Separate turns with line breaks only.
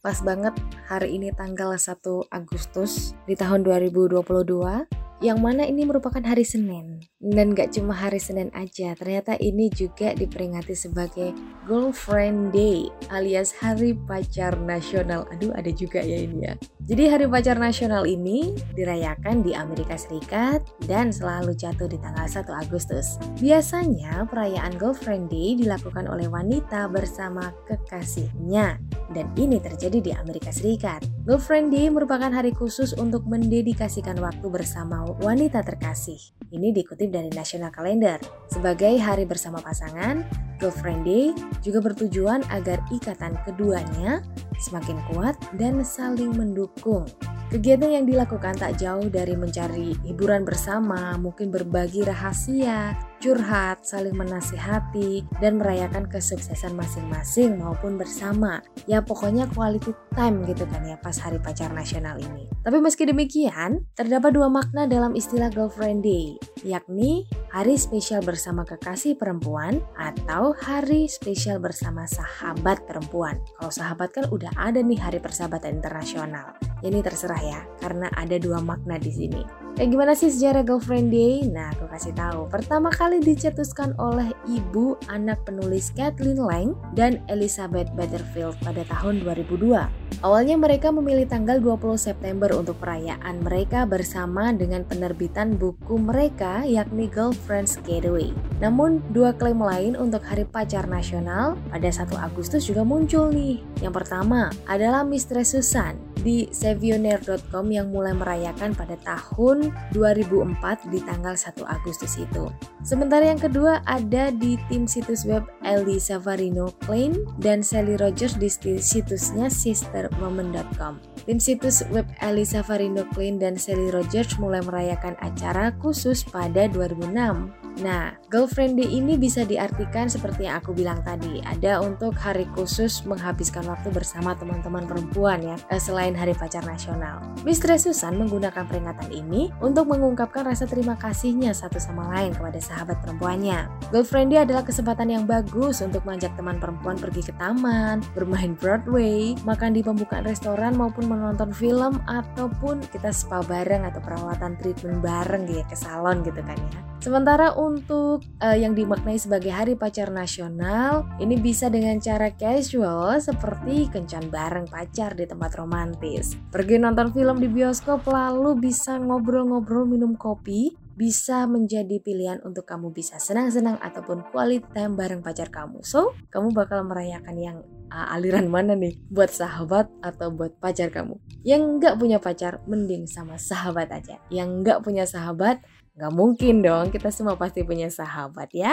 Pas banget hari ini tanggal 1 Agustus di tahun 2022 yang mana ini merupakan hari Senin. Dan gak cuma hari Senin aja, ternyata ini juga diperingati sebagai Girlfriend Day alias Hari Pacar Nasional. Aduh, ada juga ya ini ya. Jadi Hari Pacar Nasional ini dirayakan di Amerika Serikat dan selalu jatuh di tanggal 1 Agustus. Biasanya perayaan Girlfriend Day dilakukan oleh wanita bersama kekasihnya dan ini terjadi di Amerika Serikat. Girlfriend Day merupakan hari khusus untuk mendedikasikan waktu bersama wanita terkasih. Ini dikutip dari National Calendar. Sebagai hari bersama pasangan, Girlfriend Day juga bertujuan agar ikatan keduanya semakin kuat dan saling mendukung. Kegiatan yang dilakukan tak jauh dari mencari hiburan bersama, mungkin berbagi rahasia, curhat, saling menasihati, dan merayakan kesuksesan masing-masing maupun bersama. Ya pokoknya quality time gitu kan ya pas hari pacar nasional ini. Tapi meski demikian, terdapat dua makna dalam istilah Girlfriend Day, yakni hari spesial bersama kekasih perempuan atau hari spesial bersama sahabat perempuan. Kalau sahabat kan udah ada nih hari persahabatan internasional. Ini terserah ya, karena ada dua makna di sini. Kayak gimana sih sejarah Girlfriend Day? Nah, aku kasih tahu. Pertama kali dicetuskan oleh ibu anak penulis Kathleen Lang dan Elizabeth Butterfield pada tahun 2002. Awalnya mereka memilih tanggal 20 September untuk perayaan mereka bersama dengan penerbitan buku mereka yakni Girlfriend's Getaway. Namun, dua klaim lain untuk Hari Pacar Nasional pada 1 Agustus juga muncul nih. Yang pertama adalah Mistress Susan di savionaire.com yang mulai merayakan pada tahun 2004 di tanggal 1 Agustus itu. Sementara yang kedua ada di tim situs web Ellie Savarino Klein dan Sally Rogers di situsnya sisterwoman.com. Tim situs web Ellie Savarino Klein dan Sally Rogers mulai merayakan acara khusus pada 2006 Nah, girlfriend day ini bisa diartikan seperti yang aku bilang tadi, ada untuk hari khusus menghabiskan waktu bersama teman-teman perempuan ya, eh, selain hari pacar nasional. Mistress Susan menggunakan peringatan ini untuk mengungkapkan rasa terima kasihnya satu sama lain kepada sahabat perempuannya. Girlfriend day adalah kesempatan yang bagus untuk mengajak teman perempuan pergi ke taman, bermain Broadway, makan di pembukaan restoran maupun menonton film ataupun kita spa bareng atau perawatan treatment bareng ya ke salon gitu kan ya. Sementara untuk uh, yang dimaknai sebagai Hari Pacar Nasional, ini bisa dengan cara casual seperti kencan bareng pacar di tempat romantis. Pergi nonton film di bioskop lalu bisa ngobrol-ngobrol minum kopi, bisa menjadi pilihan untuk kamu bisa senang-senang ataupun quality time bareng pacar kamu. So, kamu bakal merayakan yang uh, aliran mana nih? Buat sahabat atau buat pacar kamu? Yang nggak punya pacar, mending sama sahabat aja. Yang nggak punya sahabat, Gak mungkin dong, kita semua pasti punya sahabat ya.